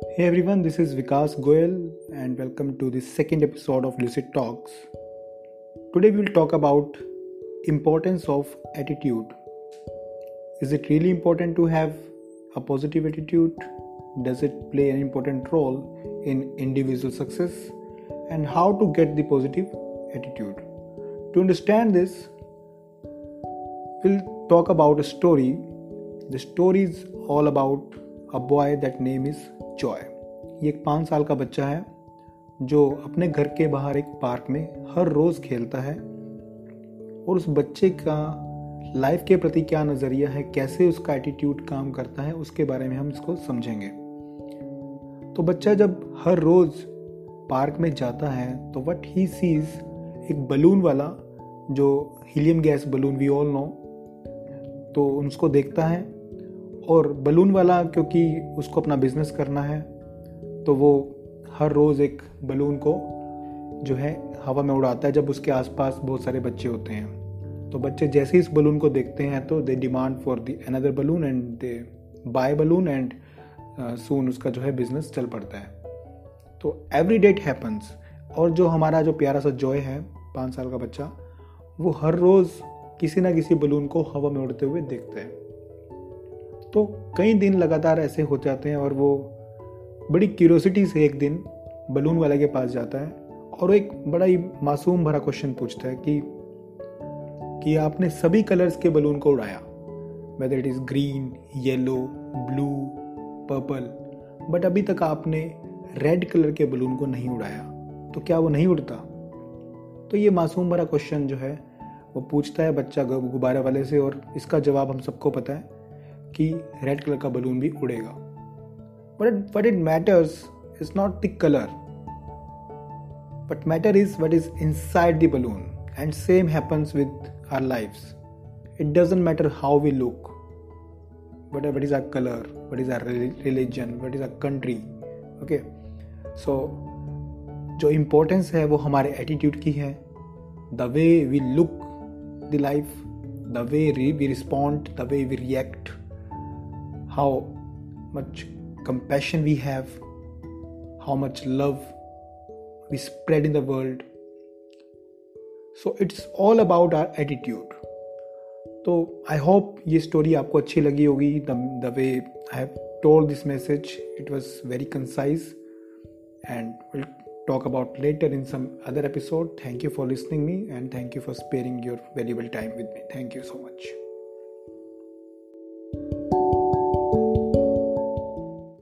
Hey everyone, this is Vikas Goyal and welcome to the second episode of Lucid Talks. Today we will talk about importance of attitude. Is it really important to have a positive attitude? Does it play an important role in individual success? And how to get the positive attitude? To understand this, we'll talk about a story. The story is all about a boy that name is Joy ये एक पाँच साल का बच्चा है, जो अपने घर के बाहर एक पार्क में हर रोज़ खेलता है। और उस बच्चे का लाइफ के प्रति क्या नज़रिया है, कैसे उसका एटीट्यूड काम करता है, उसके बारे में हम इसको समझेंगे। तो बच्चा जब हर रोज़ पार्क में जाता है तो वट ही सीज एक बलून वाला, जो helium gas balloon we all know तो उसको देखता है। और बलून वाला, क्योंकि उसको अपना बिज़नेस करना है तो वो हर रोज़ एक बलून को जो है हवा में उड़ाता है जब उसके आसपास बहुत सारे बच्चे होते हैं। तो बच्चे जैसे ही इस बलून को देखते हैं तो they demand for the another balloon and they buy balloon and soon उसका जो है बिज़नेस चल पड़ता है। तो एवरी डेट हैपन्स और जो हमारा जो प्यारा सा जॉय है, पाँच साल का बच्चा, वो हर रोज़ किसी ना किसी बलून को हवा में उड़ते हुए देखता है। तो कई दिन लगातार ऐसे हो जाते हैं और वो बड़ी क्यूरोसिटी से एक दिन बलून वाले के पास जाता है और एक बड़ा ही मासूम भरा क्वेश्चन पूछता है कि कि आपने सभी कलर्स के बलून को उड़ाया? Whether it is green yellow blue purple but अभी तक आपने रेड कलर के बलून को नहीं उड़ाया तो क्या वो नहीं उड़ता? तो ये मासूम भरा क्वेश्चन जो है, वो पूछता है बच्चा गुब्बारे वाले से और इसका जवाब हम सबको पता है कि रेड कलर का बलून भी उड़ेगा। But what it matters is not the colour but matter is what is inside the balloon and same happens with our life it doesn't matter how we look what what is our colour what is our religion what is our country okay so जो importance है वो हमारे attitude की है the way we look the life the way we respond the way we react how much compassion we have, how much love we spread in the world. So it's all about our attitude. तो I hope ये story आपको अच्छी लगी होगी the way I have told this message it was very concise and will talk about later in some other episode. Thank you for listening me and thank you for sparing your valuable time with me. Thank you so much.